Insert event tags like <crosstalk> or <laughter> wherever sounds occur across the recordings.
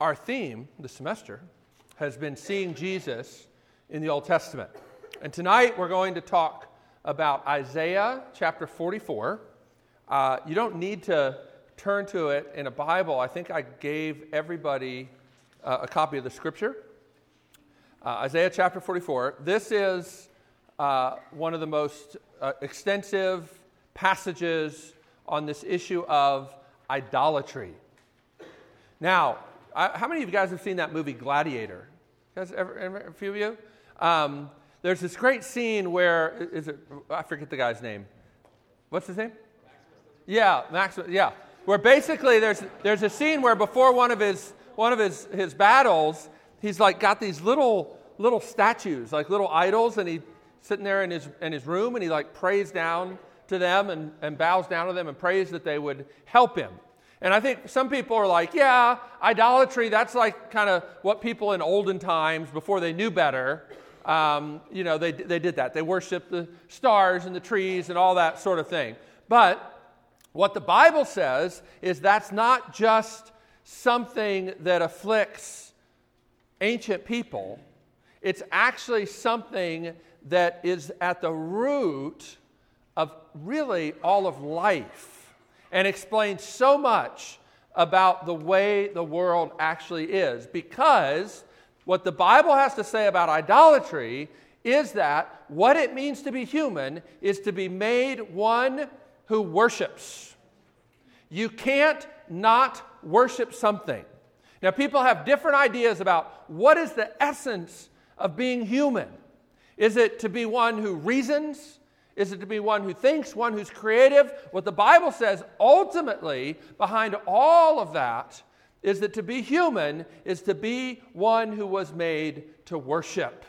our theme this semester has been seeing Jesus in the Old Testament. And tonight we're going to talk about Isaiah chapter 44. Uh, you don't need to turn to it in a Bible. I think I gave everybody uh, a copy of the scripture. Uh, Isaiah chapter 44. This is uh, one of the most uh, extensive passages on this issue of idolatry. Now, I, how many of you guys have seen that movie Gladiator? guys, ever, ever, a few of you? Um, there's this great scene where is it? I forget the guy's name. What's his name? Yeah, Max. Yeah, where basically there's there's a scene where before one of his one of his his battles, he's like got these little little statues, like little idols, and he's sitting there in his in his room, and he like prays down to them and, and bows down to them and prays that they would help him. And I think some people are like, yeah, idolatry, that's like kind of what people in olden times, before they knew better, um, you know, they, they did that. They worshiped the stars and the trees and all that sort of thing. But what the Bible says is that's not just something that afflicts ancient people, it's actually something that is at the root of really all of life and explains so much about the way the world actually is. Because what the Bible has to say about idolatry is that what it means to be human is to be made one who worships. You can't not worship something. Now, people have different ideas about what is the essence of being human. Is it to be one who reasons? Is it to be one who thinks, one who's creative? What the Bible says ultimately behind all of that is that to be human is to be one who was made to worship.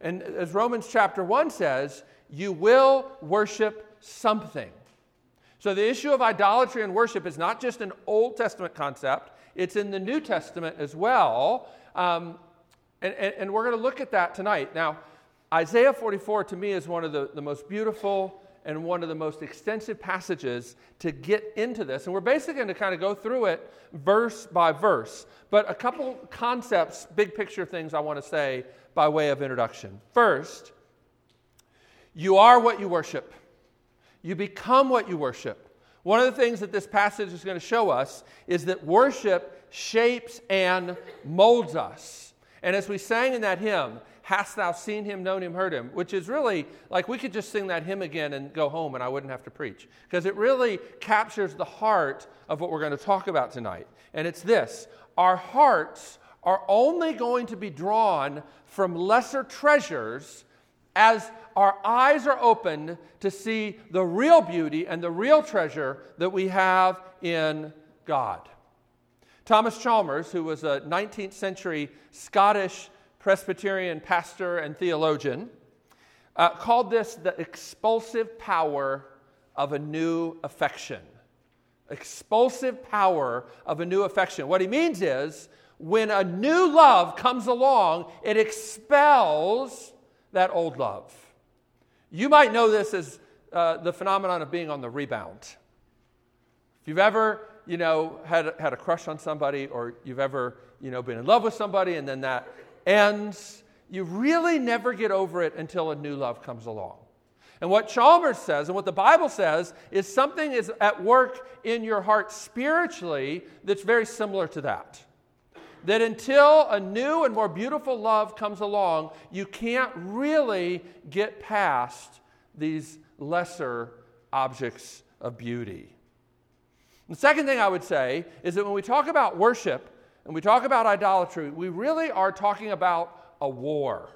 And as Romans chapter 1 says, you will worship something. So the issue of idolatry and worship is not just an Old Testament concept, it's in the New Testament as well. Um, and, and, and we're going to look at that tonight. Now, Isaiah 44 to me is one of the, the most beautiful and one of the most extensive passages to get into this. And we're basically going to kind of go through it verse by verse. But a couple concepts, big picture things I want to say by way of introduction. First, you are what you worship, you become what you worship. One of the things that this passage is going to show us is that worship shapes and molds us. And as we sang in that hymn, Hast thou seen him, known him, heard him? Which is really like we could just sing that hymn again and go home and I wouldn't have to preach. Because it really captures the heart of what we're going to talk about tonight. And it's this our hearts are only going to be drawn from lesser treasures as our eyes are opened to see the real beauty and the real treasure that we have in God. Thomas Chalmers, who was a 19th century Scottish Presbyterian pastor and theologian, uh, called this the expulsive power of a new affection. Expulsive power of a new affection. What he means is when a new love comes along, it expels that old love. You might know this as uh, the phenomenon of being on the rebound. If you've ever, you know, had, had a crush on somebody or you've ever, you know, been in love with somebody and then that ends, you really never get over it until a new love comes along. And what Chalmers says and what the Bible says is something is at work in your heart spiritually that's very similar to that. That until a new and more beautiful love comes along, you can't really get past these lesser objects of beauty. The second thing I would say is that when we talk about worship, and we talk about idolatry, we really are talking about a war.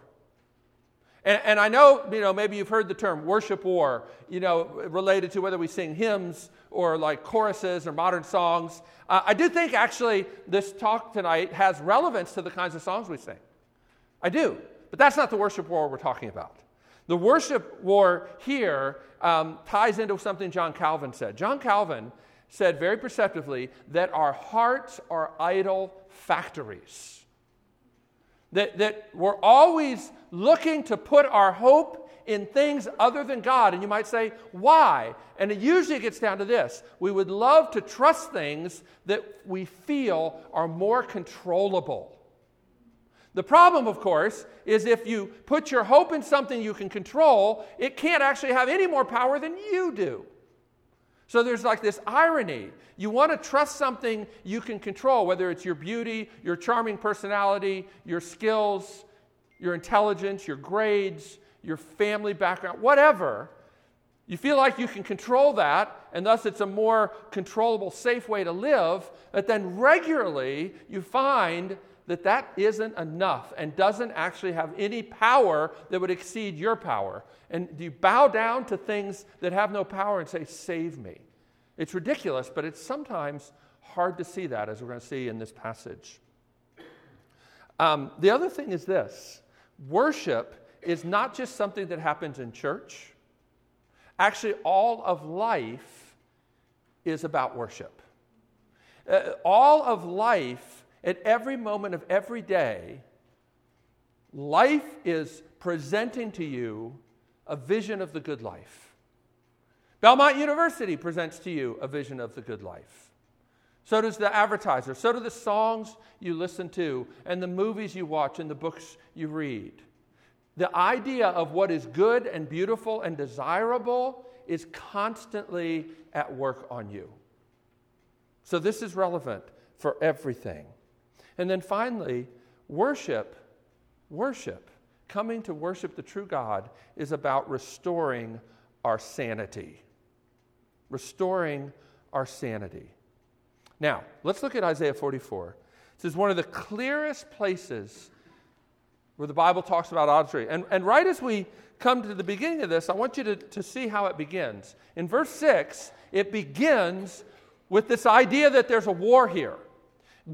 And, and, I know, you know, maybe you've heard the term worship war, you know, related to whether we sing hymns or like choruses or modern songs. Uh, I do think actually this talk tonight has relevance to the kinds of songs we sing. I do. But that's not the worship war we're talking about. The worship war here um, ties into something John Calvin said. John Calvin said very perceptively that our hearts are idol factories. That, that we're always looking to put our hope in things other than God. And you might say, why? And it usually gets down to this we would love to trust things that we feel are more controllable. The problem, of course, is if you put your hope in something you can control, it can't actually have any more power than you do. So there's like this irony. You want to trust something you can control, whether it's your beauty, your charming personality, your skills, your intelligence, your grades, your family background, whatever. You feel like you can control that, and thus it's a more controllable, safe way to live. But then regularly you find that that isn't enough and doesn't actually have any power that would exceed your power. And you bow down to things that have no power and say, Save me. It's ridiculous, but it's sometimes hard to see that, as we're going to see in this passage. Um, the other thing is this worship is not just something that happens in church, actually, all of life is about worship. Uh, all of life at every moment of every day, life is presenting to you a vision of the good life. Belmont University presents to you a vision of the good life. So does the advertiser. So do the songs you listen to, and the movies you watch, and the books you read. The idea of what is good and beautiful and desirable is constantly at work on you. So this is relevant for everything. And then finally, worship, worship, coming to worship the true God is about restoring our sanity. Restoring our sanity. Now, let's look at Isaiah 44. This is one of the clearest places where the Bible talks about idolatry. And, and right as we come to the beginning of this, I want you to, to see how it begins. In verse 6, it begins with this idea that there's a war here.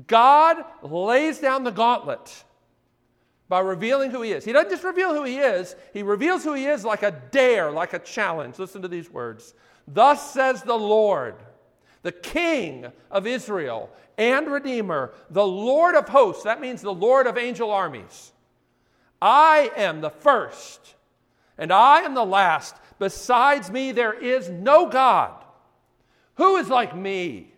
God lays down the gauntlet by revealing who he is. He doesn't just reveal who he is, he reveals who he is like a dare, like a challenge. Listen to these words Thus says the Lord, the King of Israel and Redeemer, the Lord of hosts. That means the Lord of angel armies. I am the first, and I am the last. Besides me, there is no God. Who is like me?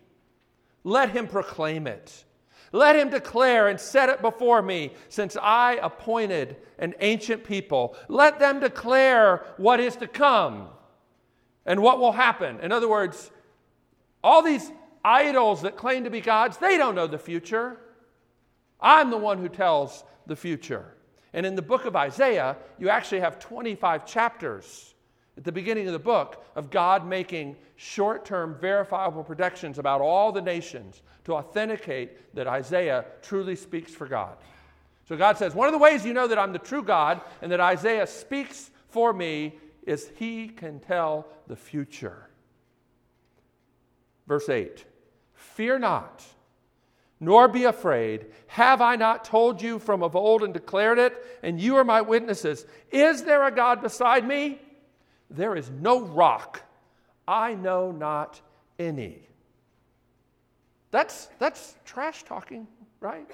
Let him proclaim it. Let him declare and set it before me, since I appointed an ancient people. Let them declare what is to come and what will happen. In other words, all these idols that claim to be gods, they don't know the future. I'm the one who tells the future. And in the book of Isaiah, you actually have 25 chapters at the beginning of the book of God making short term verifiable predictions about all the nations to authenticate that Isaiah truly speaks for God. So God says, One of the ways you know that I'm the true God and that Isaiah speaks for me is he can tell the future. Verse 8 Fear not, nor be afraid. Have I not told you from of old and declared it? And you are my witnesses. Is there a God beside me? There is no rock. I know not any. That's, that's trash talking, right?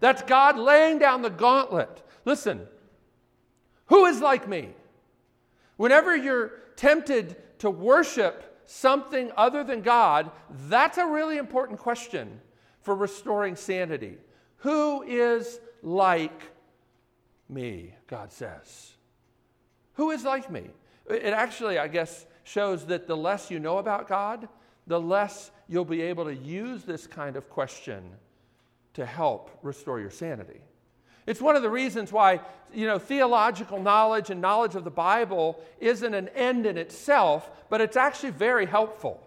That's God laying down the gauntlet. Listen, who is like me? Whenever you're tempted to worship something other than God, that's a really important question for restoring sanity. Who is like me? God says. Who is like me? It actually, I guess, shows that the less you know about God, the less you'll be able to use this kind of question to help restore your sanity. It's one of the reasons why, you know, theological knowledge and knowledge of the Bible isn't an end in itself, but it's actually very helpful.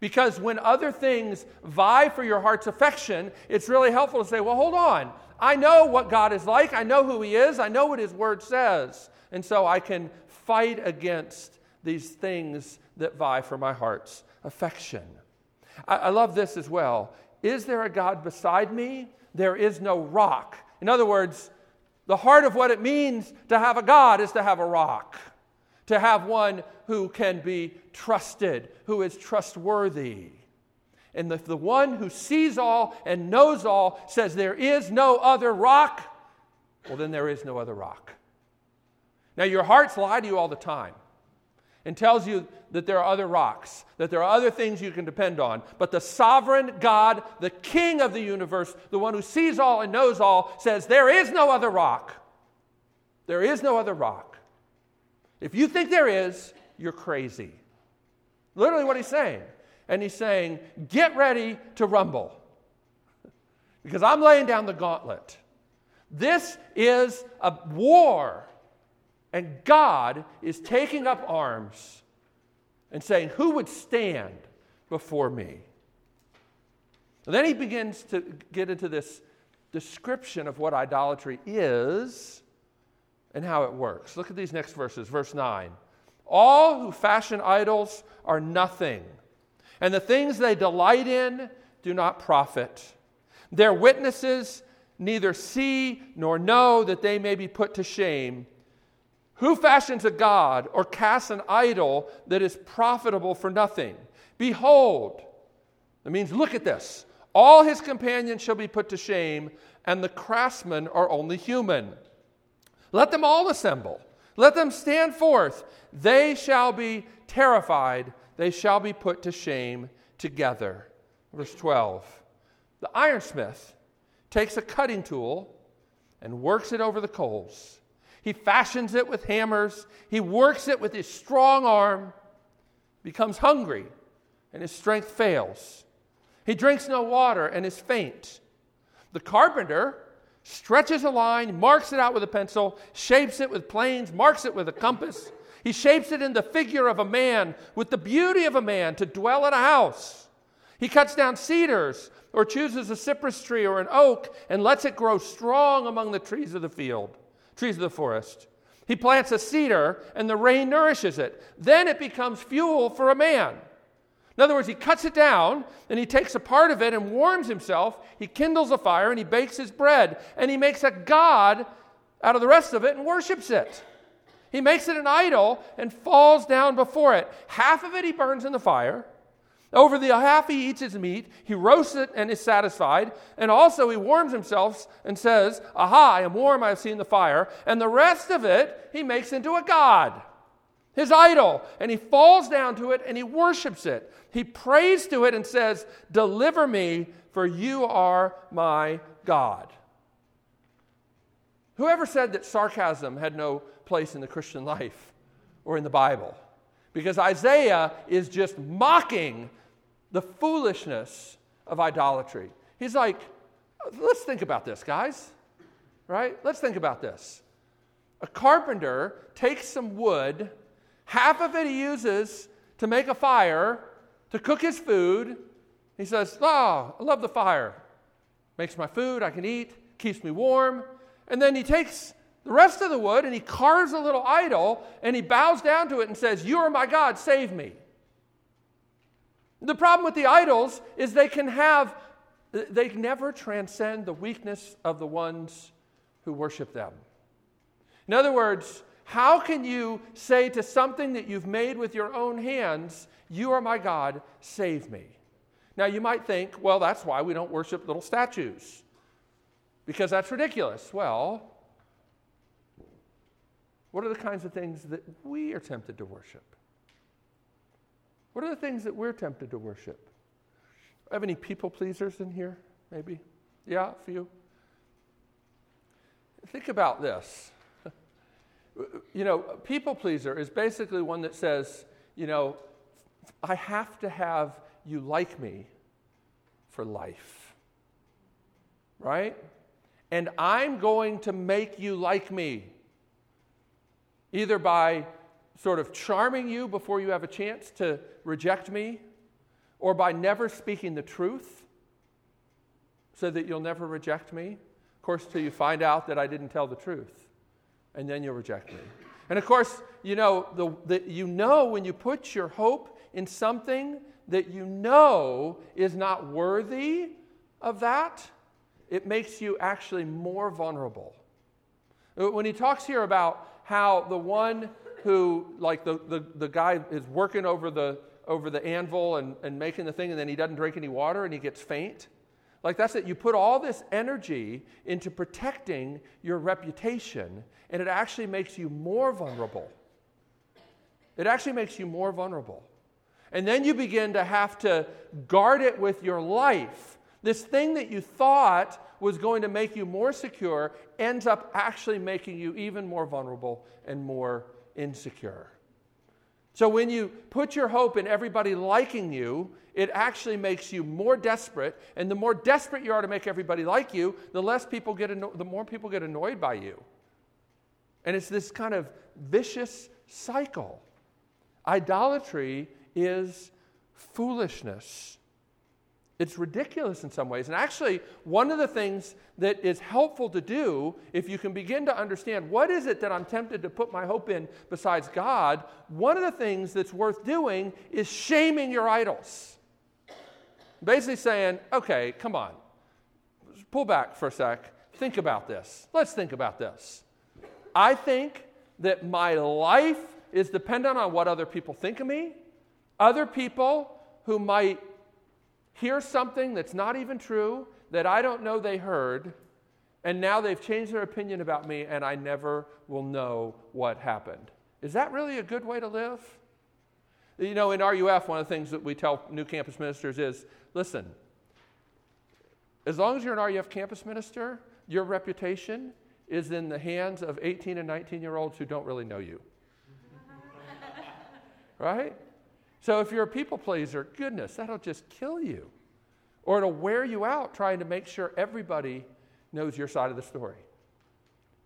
Because when other things vie for your heart's affection, it's really helpful to say, well, hold on. I know what God is like. I know who He is. I know what His Word says. And so I can fight against these things that vie for my heart's affection. I, I love this as well. Is there a God beside me? There is no rock. In other words, the heart of what it means to have a God is to have a rock, to have one who can be trusted, who is trustworthy. And the, the one who sees all and knows all says, There is no other rock well, then there is no other rock. Now, your hearts lie to you all the time and tells you that there are other rocks, that there are other things you can depend on. But the sovereign God, the king of the universe, the one who sees all and knows all, says, There is no other rock. There is no other rock. If you think there is, you're crazy. Literally, what he's saying. And he's saying, Get ready to rumble. Because I'm laying down the gauntlet. This is a war and God is taking up arms and saying, Who would stand before me? And then he begins to get into this description of what idolatry is and how it works. Look at these next verses. Verse 9 All who fashion idols are nothing, and the things they delight in do not profit. Their witnesses neither see nor know that they may be put to shame. Who fashions a god or casts an idol that is profitable for nothing? Behold, that means look at this. All his companions shall be put to shame, and the craftsmen are only human. Let them all assemble. Let them stand forth. They shall be terrified. They shall be put to shame together. Verse 12. The ironsmith takes a cutting tool and works it over the coals. He fashions it with hammers. He works it with his strong arm, becomes hungry, and his strength fails. He drinks no water and is faint. The carpenter stretches a line, marks it out with a pencil, shapes it with planes, marks it with a compass. He shapes it in the figure of a man, with the beauty of a man, to dwell in a house. He cuts down cedars, or chooses a cypress tree or an oak, and lets it grow strong among the trees of the field trees of the forest. He plants a cedar, and the rain nourishes it. Then it becomes fuel for a man. In other words, he cuts it down and he takes a part of it and warms himself. He kindles a fire and he bakes his bread and he makes a god out of the rest of it and worships it. He makes it an idol and falls down before it. Half of it he burns in the fire, over the half he eats his meat, he roasts it and is satisfied, and also he warms himself and says, Aha, I am warm, I have seen the fire. And the rest of it he makes into a god, his idol, and he falls down to it and he worships it. He prays to it and says, Deliver me, for you are my God. Whoever said that sarcasm had no place in the Christian life or in the Bible? Because Isaiah is just mocking the foolishness of idolatry. He's like, let's think about this, guys. Right? Let's think about this. A carpenter takes some wood, half of it he uses to make a fire, to cook his food. He says, Oh, I love the fire. Makes my food, I can eat, keeps me warm. And then he takes the rest of the wood and he carves a little idol and he bows down to it and says, You are my God, save me. The problem with the idols is they can have, they never transcend the weakness of the ones who worship them. In other words, how can you say to something that you've made with your own hands, You are my God, save me? Now, you might think, well, that's why we don't worship little statues, because that's ridiculous. Well, what are the kinds of things that we are tempted to worship? What are the things that we're tempted to worship? Have any people pleasers in here? Maybe? Yeah, a few. Think about this. <laughs> you know, people pleaser is basically one that says, you know, I have to have you like me for life. Right? And I'm going to make you like me. Either by sort of charming you before you have a chance to reject me, or by never speaking the truth so that you'll never reject me. Of course, till you find out that I didn't tell the truth, and then you'll reject me. And of course, you know, the, the, you know when you put your hope in something that you know is not worthy of that, it makes you actually more vulnerable. Uh, when he talks here about how the one who, like the, the, the guy is working over the, over the anvil and, and making the thing, and then he doesn't drink any water and he gets faint. Like that's it. You put all this energy into protecting your reputation, and it actually makes you more vulnerable. It actually makes you more vulnerable. And then you begin to have to guard it with your life. This thing that you thought was going to make you more secure ends up actually making you even more vulnerable and more insecure. So when you put your hope in everybody liking you, it actually makes you more desperate. And the more desperate you are to make everybody like you, the less people get anno- the more people get annoyed by you. And it's this kind of vicious cycle. Idolatry is foolishness. It's ridiculous in some ways. And actually, one of the things that is helpful to do, if you can begin to understand what is it that I'm tempted to put my hope in besides God, one of the things that's worth doing is shaming your idols. Basically saying, okay, come on, pull back for a sec. Think about this. Let's think about this. I think that my life is dependent on what other people think of me. Other people who might hear something that's not even true, that I don't know they heard, and now they've changed their opinion about me, and I never will know what happened. Is that really a good way to live? You know, in RUF, one of the things that we tell new campus ministers is listen, as long as you're an RUF campus minister, your reputation is in the hands of 18 and 19 year olds who don't really know you. <laughs> right? So if you're a people pleaser, goodness, that'll just kill you. Or it'll wear you out trying to make sure everybody knows your side of the story.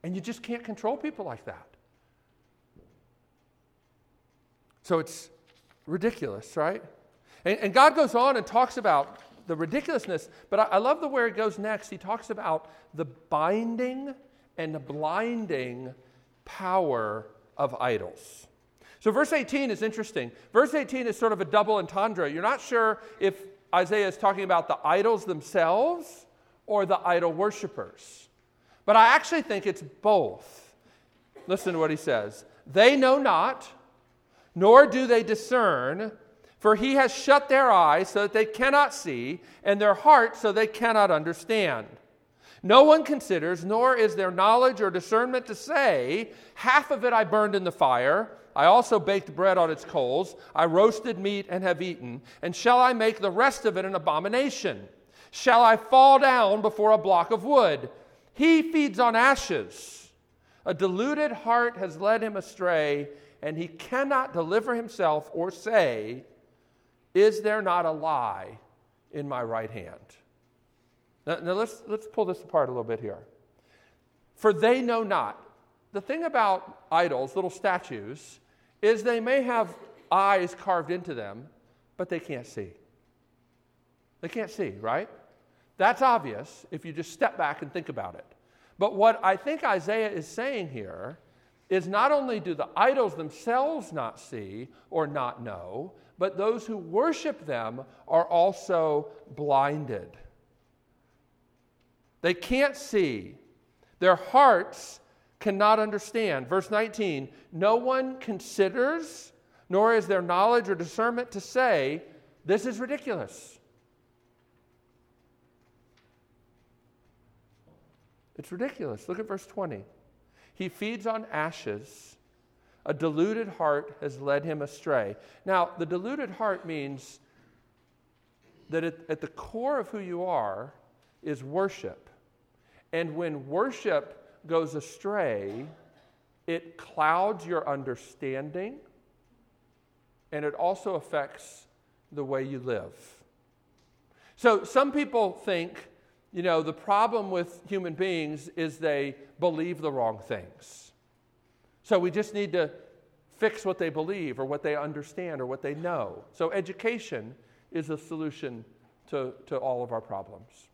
And you just can't control people like that. So it's ridiculous, right? And, and God goes on and talks about the ridiculousness, but I, I love the where he goes next. He talks about the binding and the blinding power of idols. So, verse 18 is interesting. Verse 18 is sort of a double entendre. You're not sure if Isaiah is talking about the idols themselves or the idol worshippers. But I actually think it's both. Listen to what he says They know not, nor do they discern, for he has shut their eyes so that they cannot see, and their hearts so they cannot understand. No one considers, nor is there knowledge or discernment to say, Half of it I burned in the fire I also baked bread on its coals. I roasted meat and have eaten. And shall I make the rest of it an abomination? Shall I fall down before a block of wood? He feeds on ashes. A deluded heart has led him astray, and he cannot deliver himself or say, Is there not a lie in my right hand? Now, now let's, let's pull this apart a little bit here. For they know not. The thing about idols, little statues, is they may have eyes carved into them, but they can't see. They can't see, right? That's obvious if you just step back and think about it. But what I think Isaiah is saying here is not only do the idols themselves not see or not know, but those who worship them are also blinded. They can't see. Their hearts cannot understand. Verse 19 No one considers, nor is there knowledge or discernment to say, This is ridiculous. It's ridiculous. Look at verse 20. He feeds on ashes. A deluded heart has led him astray. Now, the deluded heart means that at, at the core of who you are is worship. And when worship goes astray, it clouds your understanding and it also affects the way you live. So, some people think, you know, the problem with human beings is they believe the wrong things. So, we just need to fix what they believe or what they understand or what they know. So, education is a solution to, to all of our problems.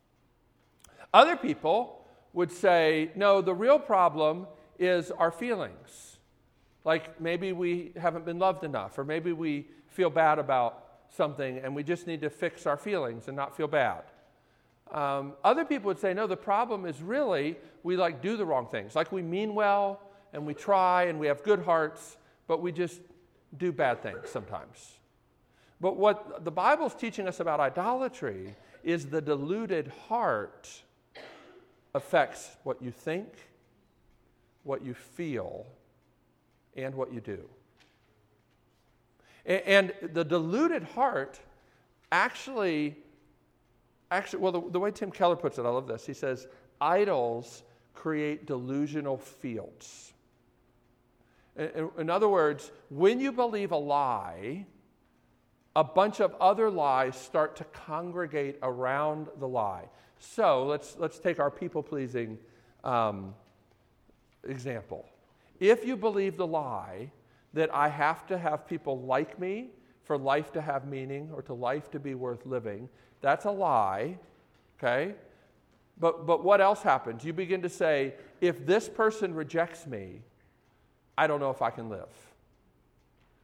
Other people would say, no, the real problem is our feelings. Like maybe we haven't been loved enough, or maybe we feel bad about something and we just need to fix our feelings and not feel bad. Um, other people would say, no, the problem is really we like do the wrong things. Like we mean well and we try and we have good hearts, but we just do bad things sometimes. But what the Bible's teaching us about idolatry is the deluded heart affects what you think, what you feel, and what you do. And the deluded heart actually, actually, well, the, the way Tim Keller puts it, I love this. He says, idols create delusional fields. In, in other words, when you believe a lie, a bunch of other lies start to congregate around the lie. So let's, let's take our people pleasing um, example. If you believe the lie that I have to have people like me for life to have meaning or to life to be worth living, that's a lie, okay? But, but what else happens? You begin to say, if this person rejects me, I don't know if I can live.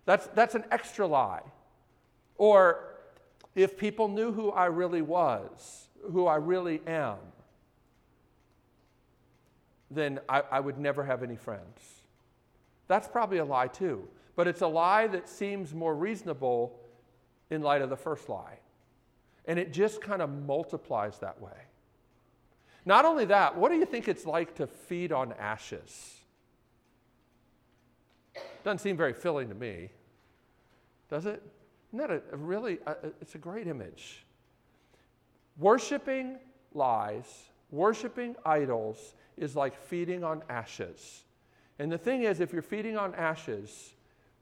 That's, that's an extra lie. Or if people knew who I really was, who I really am, then I, I would never have any friends. That's probably a lie too. But it's a lie that seems more reasonable in light of the first lie. And it just kind of multiplies that way. Not only that, what do you think it's like to feed on ashes? Doesn't seem very filling to me, does it? Isn't that a, a really, a, it's a great image. Worshipping lies, worshiping idols is like feeding on ashes. And the thing is, if you're feeding on ashes,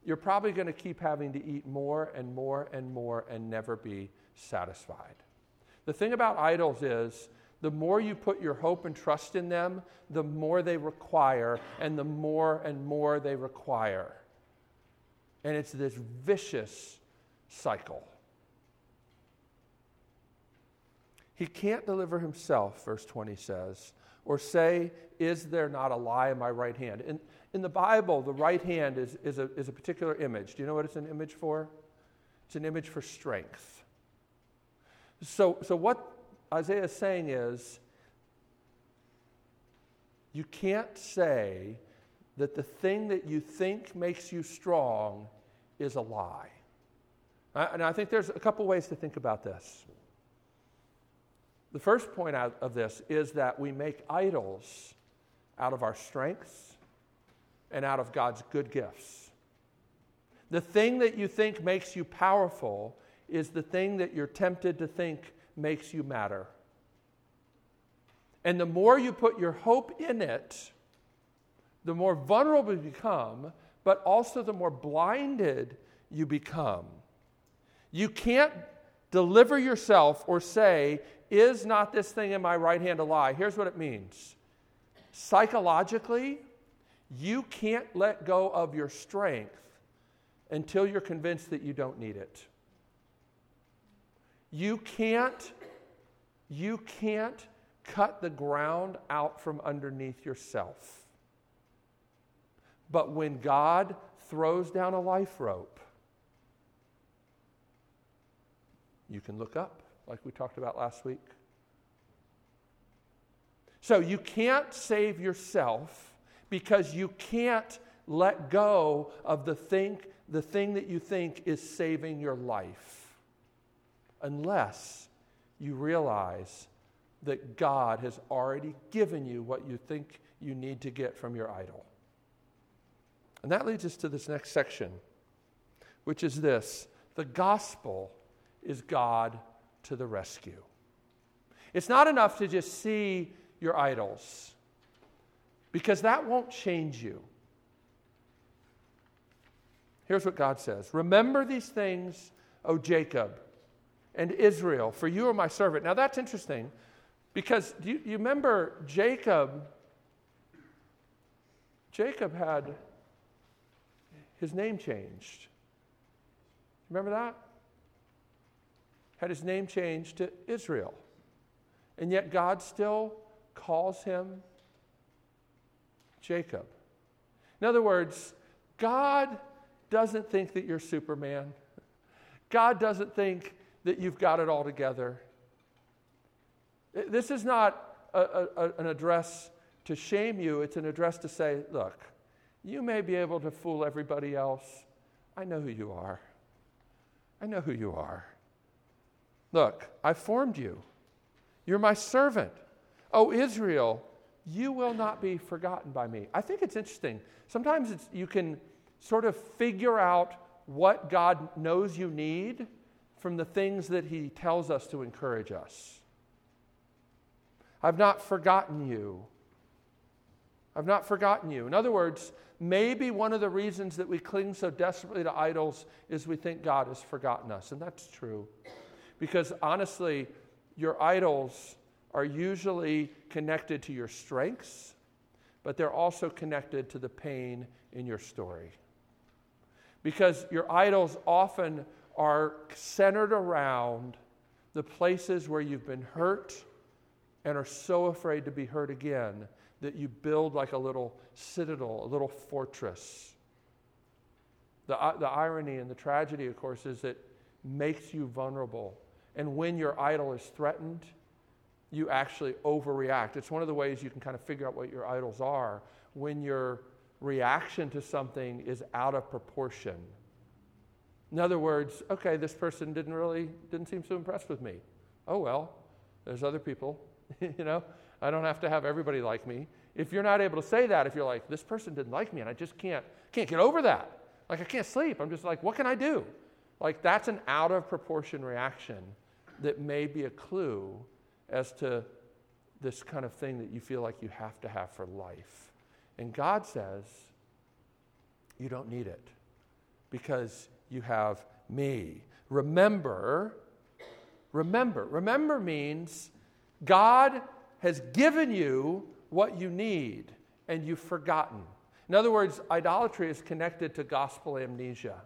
you're probably going to keep having to eat more and more and more and never be satisfied. The thing about idols is, the more you put your hope and trust in them, the more they require, and the more and more they require. And it's this vicious cycle. He can't deliver himself, verse 20 says, or say, Is there not a lie in my right hand? In, in the Bible, the right hand is, is, a, is a particular image. Do you know what it's an image for? It's an image for strength. So, so what Isaiah is saying is, you can't say that the thing that you think makes you strong is a lie. And I think there's a couple ways to think about this. The first point out of this is that we make idols out of our strengths and out of God's good gifts. The thing that you think makes you powerful is the thing that you're tempted to think makes you matter. And the more you put your hope in it, the more vulnerable you become, but also the more blinded you become. You can't deliver yourself or say, Is not this thing in my right hand a lie? Here's what it means psychologically, you can't let go of your strength until you're convinced that you don't need it. You can't, you can't cut the ground out from underneath yourself. But when God throws down a life rope, you can look up, like we talked about last week. So you can't save yourself because you can't let go of the think the thing that you think is saving your life unless you realize that God has already given you what you think you need to get from your idol. And that leads us to this next section, which is this the gospel is God to the rescue. It's not enough to just see your idols, because that won't change you. Here's what God says Remember these things, O Jacob and Israel, for you are my servant. Now that's interesting because you, you remember Jacob? Jacob had his name changed. Remember that? Had his name changed to Israel. And yet God still calls him Jacob. In other words, God doesn't think that you're Superman. God doesn't think that you've got it all together. This is not a, a, an address to shame you, it's an address to say, look, you may be able to fool everybody else. I know who you are. I know who you are. Look, I formed you. You're my servant. Oh, Israel, you will not be forgotten by me. I think it's interesting. Sometimes it's, you can sort of figure out what God knows you need from the things that He tells us to encourage us. I've not forgotten you. I've not forgotten you. In other words, maybe one of the reasons that we cling so desperately to idols is we think God has forgotten us. And that's true. Because honestly, your idols are usually connected to your strengths, but they're also connected to the pain in your story. Because your idols often are centered around the places where you've been hurt and are so afraid to be hurt again that you build like a little citadel, a little fortress. The, the irony and the tragedy, of course, is it makes you vulnerable. And when your idol is threatened, you actually overreact. It's one of the ways you can kind of figure out what your idols are when your reaction to something is out of proportion. In other words, okay, this person didn't really didn't seem so impressed with me. Oh well, there's other people, <laughs> you know. I don't have to have everybody like me. If you're not able to say that, if you're like, this person didn't like me and I just can't, can't get over that. Like, I can't sleep. I'm just like, what can I do? Like, that's an out of proportion reaction that may be a clue as to this kind of thing that you feel like you have to have for life. And God says, you don't need it because you have me. Remember, remember. Remember means God has given you what you need and you've forgotten. In other words, idolatry is connected to gospel amnesia.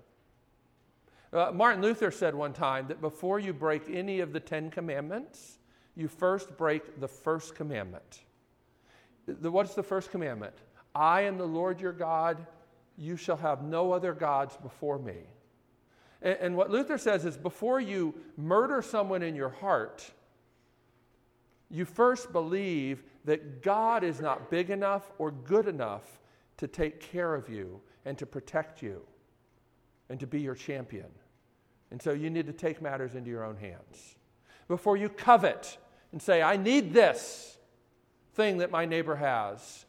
Uh, Martin Luther said one time that before you break any of the Ten Commandments, you first break the first commandment. The, what's the first commandment? I am the Lord your God. You shall have no other gods before me. And, and what Luther says is before you murder someone in your heart, you first believe that God is not big enough or good enough to take care of you and to protect you and to be your champion. And so you need to take matters into your own hands. Before you covet and say, I need this thing that my neighbor has,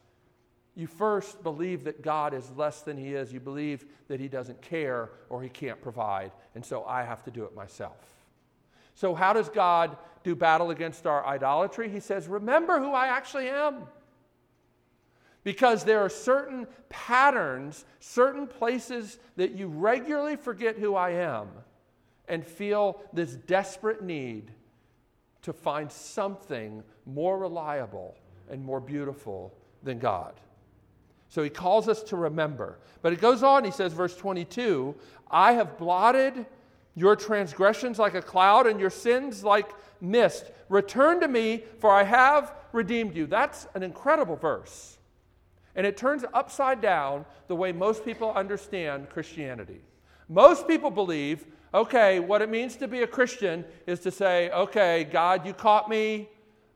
you first believe that God is less than he is. You believe that he doesn't care or he can't provide. And so I have to do it myself. So, how does God do battle against our idolatry? He says, Remember who I actually am. Because there are certain patterns, certain places that you regularly forget who I am and feel this desperate need to find something more reliable and more beautiful than God. So he calls us to remember. But it goes on, he says, verse 22 I have blotted your transgressions like a cloud and your sins like mist. Return to me, for I have redeemed you. That's an incredible verse. And it turns upside down the way most people understand Christianity. Most people believe, okay, what it means to be a Christian is to say, okay, God, you caught me.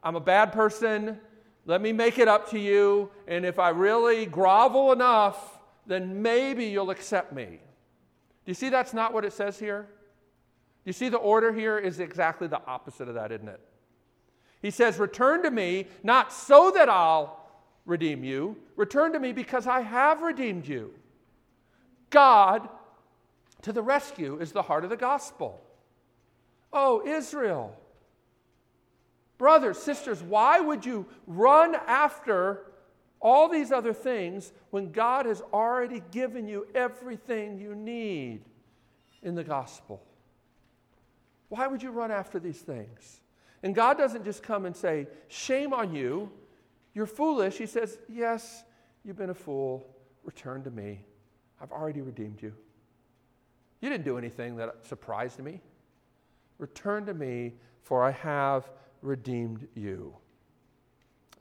I'm a bad person. Let me make it up to you. And if I really grovel enough, then maybe you'll accept me. Do you see that's not what it says here? Do you see, the order here is exactly the opposite of that, isn't it? He says, Return to me, not so that I'll redeem you, return to me because I have redeemed you. God to the rescue is the heart of the gospel. Oh, Israel. Brothers, sisters, why would you run after all these other things when God has already given you everything you need in the gospel? Why would you run after these things? And God doesn't just come and say, Shame on you. You're foolish. He says, Yes, you've been a fool. Return to me. I've already redeemed you. You didn't do anything that surprised me. Return to me, for I have redeemed you.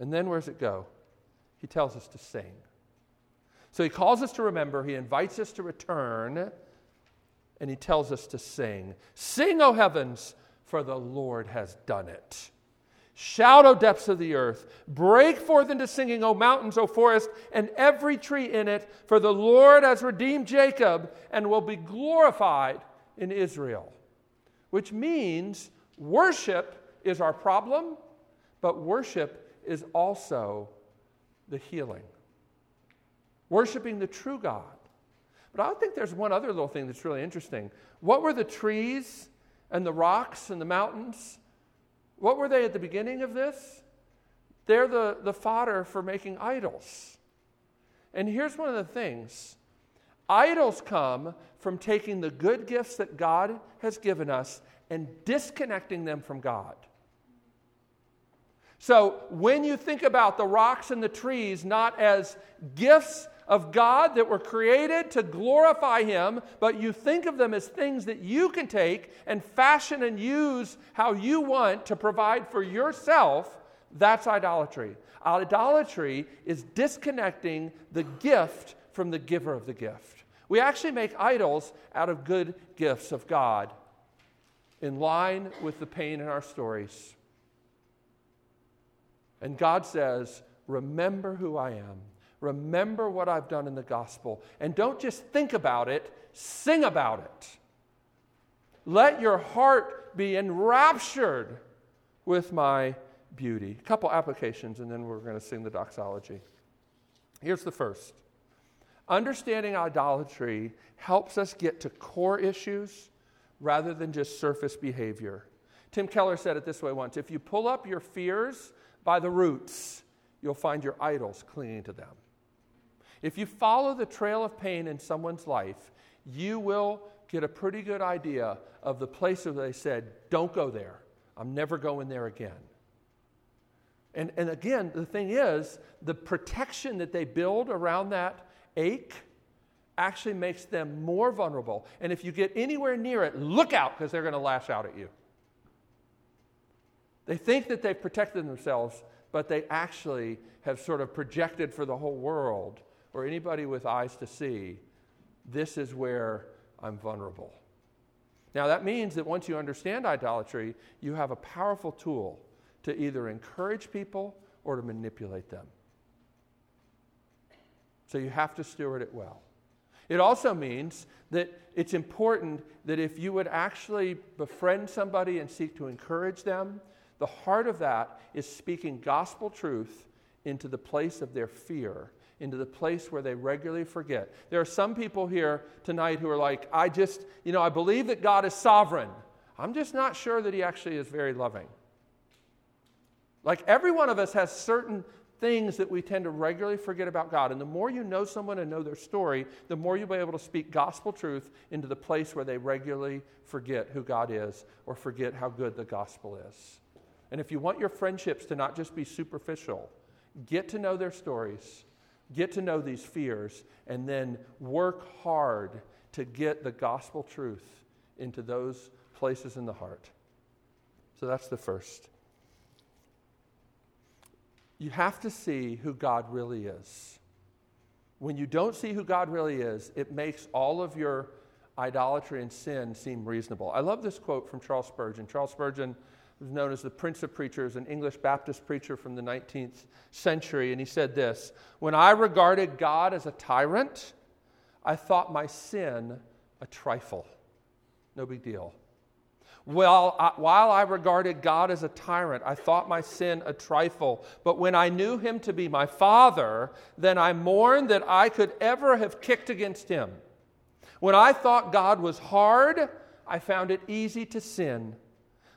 And then where does it go? He tells us to sing. So he calls us to remember, he invites us to return and he tells us to sing. Sing, O heavens, for the Lord has done it. Shout, O depths of the earth. Break forth into singing, O mountains, O forest, and every tree in it, for the Lord has redeemed Jacob and will be glorified in Israel. Which means Worship is our problem, but worship is also the healing. Worshiping the true God. But I think there's one other little thing that's really interesting. What were the trees and the rocks and the mountains? What were they at the beginning of this? They're the, the fodder for making idols. And here's one of the things idols come from taking the good gifts that God has given us and disconnecting them from God. So when you think about the rocks and the trees not as gifts of God that were created to glorify Him, but you think of them as things that you can take and fashion and use how you want to provide for yourself, that's idolatry. Idolatry is disconnecting the gift from the giver of the gift. We actually make idols out of good gifts of God in line with the pain in our stories. And God says, Remember who I am. Remember what I've done in the gospel. And don't just think about it, sing about it. Let your heart be enraptured with my beauty. A couple applications, and then we're going to sing the doxology. Here's the first understanding idolatry helps us get to core issues rather than just surface behavior. Tim Keller said it this way once if you pull up your fears by the roots, you'll find your idols clinging to them. If you follow the trail of pain in someone's life, you will get a pretty good idea of the place where they said, Don't go there. I'm never going there again. And, and again, the thing is, the protection that they build around that ache actually makes them more vulnerable. And if you get anywhere near it, look out because they're going to lash out at you. They think that they've protected themselves, but they actually have sort of projected for the whole world or anybody with eyes to see, this is where I'm vulnerable. Now, that means that once you understand idolatry, you have a powerful tool to either encourage people or to manipulate them. So you have to steward it well. It also means that it's important that if you would actually befriend somebody and seek to encourage them, the heart of that is speaking gospel truth into the place of their fear into the place where they regularly forget. There are some people here tonight who are like, I just, you know, I believe that God is sovereign. I'm just not sure that He actually is very loving. Like every one of us has certain things that we tend to regularly forget about God. And the more you know someone and know their story, the more you'll be able to speak gospel truth into the place where they regularly forget who God is or forget how good the gospel is. And if you want your friendships to not just be superficial, get to know their stories get to know these fears, and then work hard to get the gospel truth into those places in the heart. So that's the first. You have to see who God really is. When you don't see who God really is, it makes all of your idolatry and sin seem reasonable. I love this quote from Charles Spurgeon. Charles Spurgeon was known as the Prince of Preachers, an English Baptist preacher from the 19th century. And he said this When I regarded God as a tyrant, I thought my sin a trifle. No big deal. Well, I, while I regarded God as a tyrant, I thought my sin a trifle. But when I knew him to be my father, then I mourned that I could ever have kicked against him. When I thought God was hard, I found it easy to sin.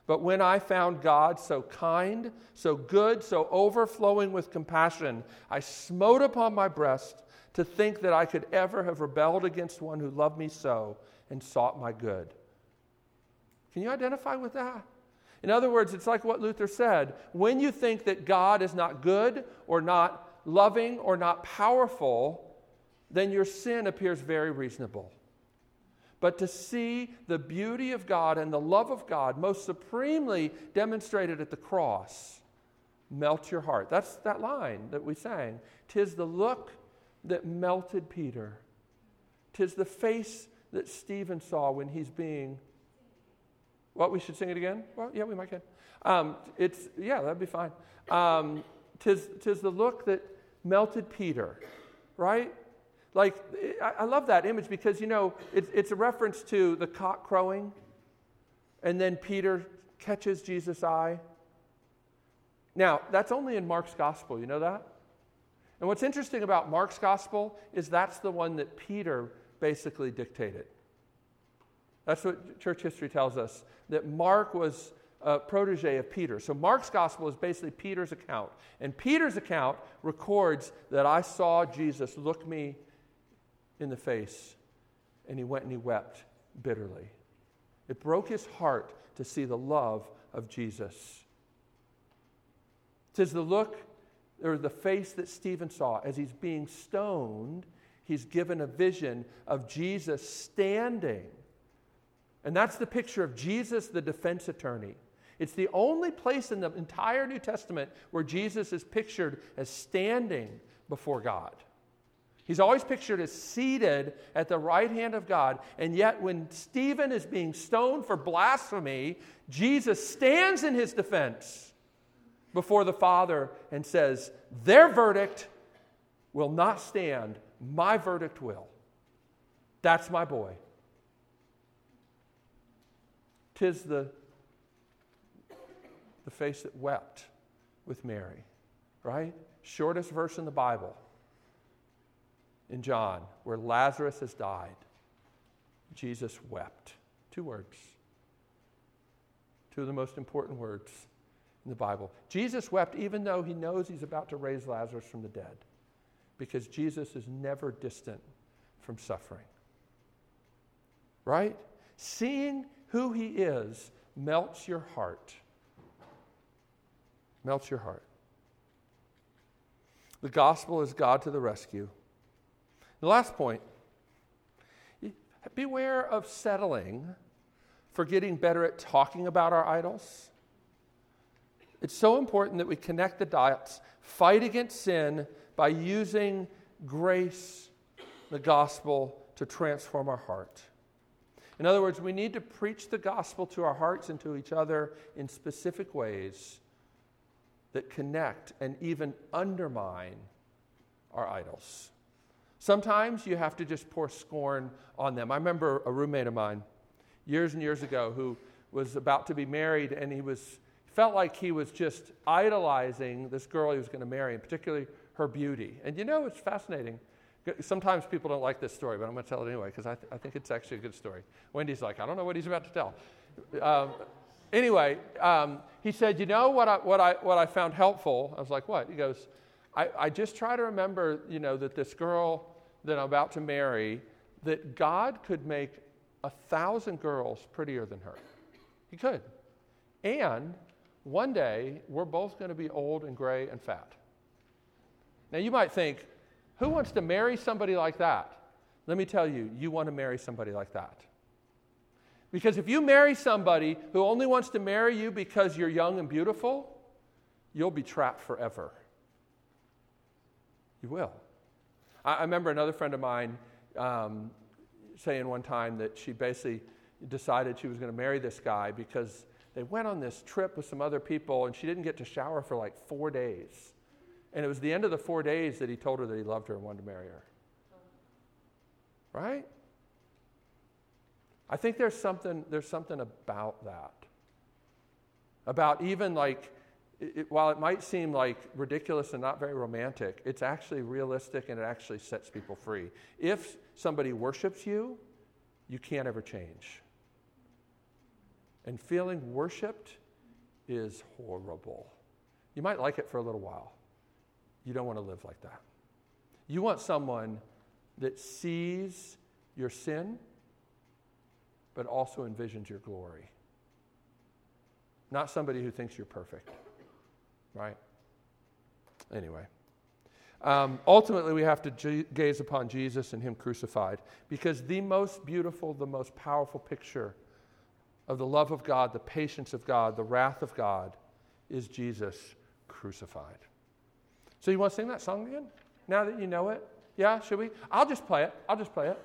But when I found God so kind, so good, so overflowing with compassion, I smote upon my breast to think that I could ever have rebelled against one who loved me so and sought my good. Can you identify with that? In other words, it's like what Luther said when you think that God is not good or not loving or not powerful, then your sin appears very reasonable but to see the beauty of God and the love of God most supremely demonstrated at the cross melt your heart. That's that line that we sang. Tis the look that melted Peter. Tis the face that Stephen saw when he's being. What, we should sing it again? Well, yeah, we might can. Um, it's, yeah, that'd be fine. Um, tis, tis the look that melted Peter, right? Like, I love that image because, you know, it's, a reference to the cock crowing and then Peter catches Jesus' eye. Now, that's only in Mark's gospel, you know that? And what's interesting about Mark's gospel is that's the one that Peter basically dictated. That's what church history tells us, that Mark was a protege of Peter. So Mark's gospel is basically Peter's account. And Peter's account records that I saw Jesus look me in the face, and he went and he wept bitterly. It broke his heart to see the love of Jesus. Tis the look or the face that Stephen saw as he's being stoned. He's given a vision of Jesus standing. And that's the picture of Jesus, the defense attorney. It's the only place in the entire New Testament where Jesus is pictured as standing before God. He's always pictured as seated at the right hand of God. And yet, when Stephen is being stoned for blasphemy, Jesus stands in his defense before the Father and says, Their verdict will not stand, my verdict will. That's my boy. Tis the, the face that wept with Mary, right? Shortest verse in the Bible in John where Lazarus has died. Jesus wept. Two words. Two of the most important words in the Bible. Jesus wept even though he knows he's about to raise Lazarus from the dead, because Jesus is never distant from suffering. Right? Seeing who he is melts your heart. Melts your heart. The gospel is God to the rescue. The last point beware of settling for getting better at talking about our idols. It's so important that we connect the dots, fight against sin by using grace, the gospel, to transform our heart. In other words, we need to preach the gospel to our hearts and to each other in specific ways that connect and even undermine our idols. Sometimes you have to just pour scorn on them. I remember a roommate of mine years and years ago who was about to be married and he was felt like he was just idolizing this girl he was going to marry, and particularly her beauty. And you know, it's fascinating. Sometimes people don't like this story, but I'm going to tell it anyway because I, th- I, think it's actually a good story. Wendy's like, I don't know what he's about to tell. Um, anyway, um, he said, You know what I, what, I, what I found helpful? I was like, What? He goes, I, I just try to remember, you know, that this girl that I'm about to marry, that God could make a thousand girls prettier than her. He could. And one day, we're both going to be old and gray and fat. Now, you might think, who wants to marry somebody like that? Let me tell you, you want to marry somebody like that. Because if you marry somebody who only wants to marry you because you're young and beautiful, you'll be trapped forever. You will. I, I remember another friend of mine um, saying one time that she basically decided she was going to marry this guy because they went on this trip with some other people and she didn't get to shower for like four days. And it was the end of the four days that he told her that he loved her and wanted to marry her. Right? I think there's something, there's something about that. About even like it, while it might seem like ridiculous and not very romantic, it's actually realistic and it actually sets people free. If somebody worships you, you can't ever change. And feeling worshiped is horrible. You might like it for a little while. You don't want to live like that. You want someone that sees your sin, but also envisions your glory. Not somebody who thinks you're perfect right? Anyway. Um, ultimately, we have to g- gaze upon Jesus and Him crucified because the most beautiful, the most powerful picture of the love of God, the patience of God, the wrath of God is Jesus crucified. So, you want to sing that song again? Now that you know it? Yeah, should we? I'll just play it. I'll just play it.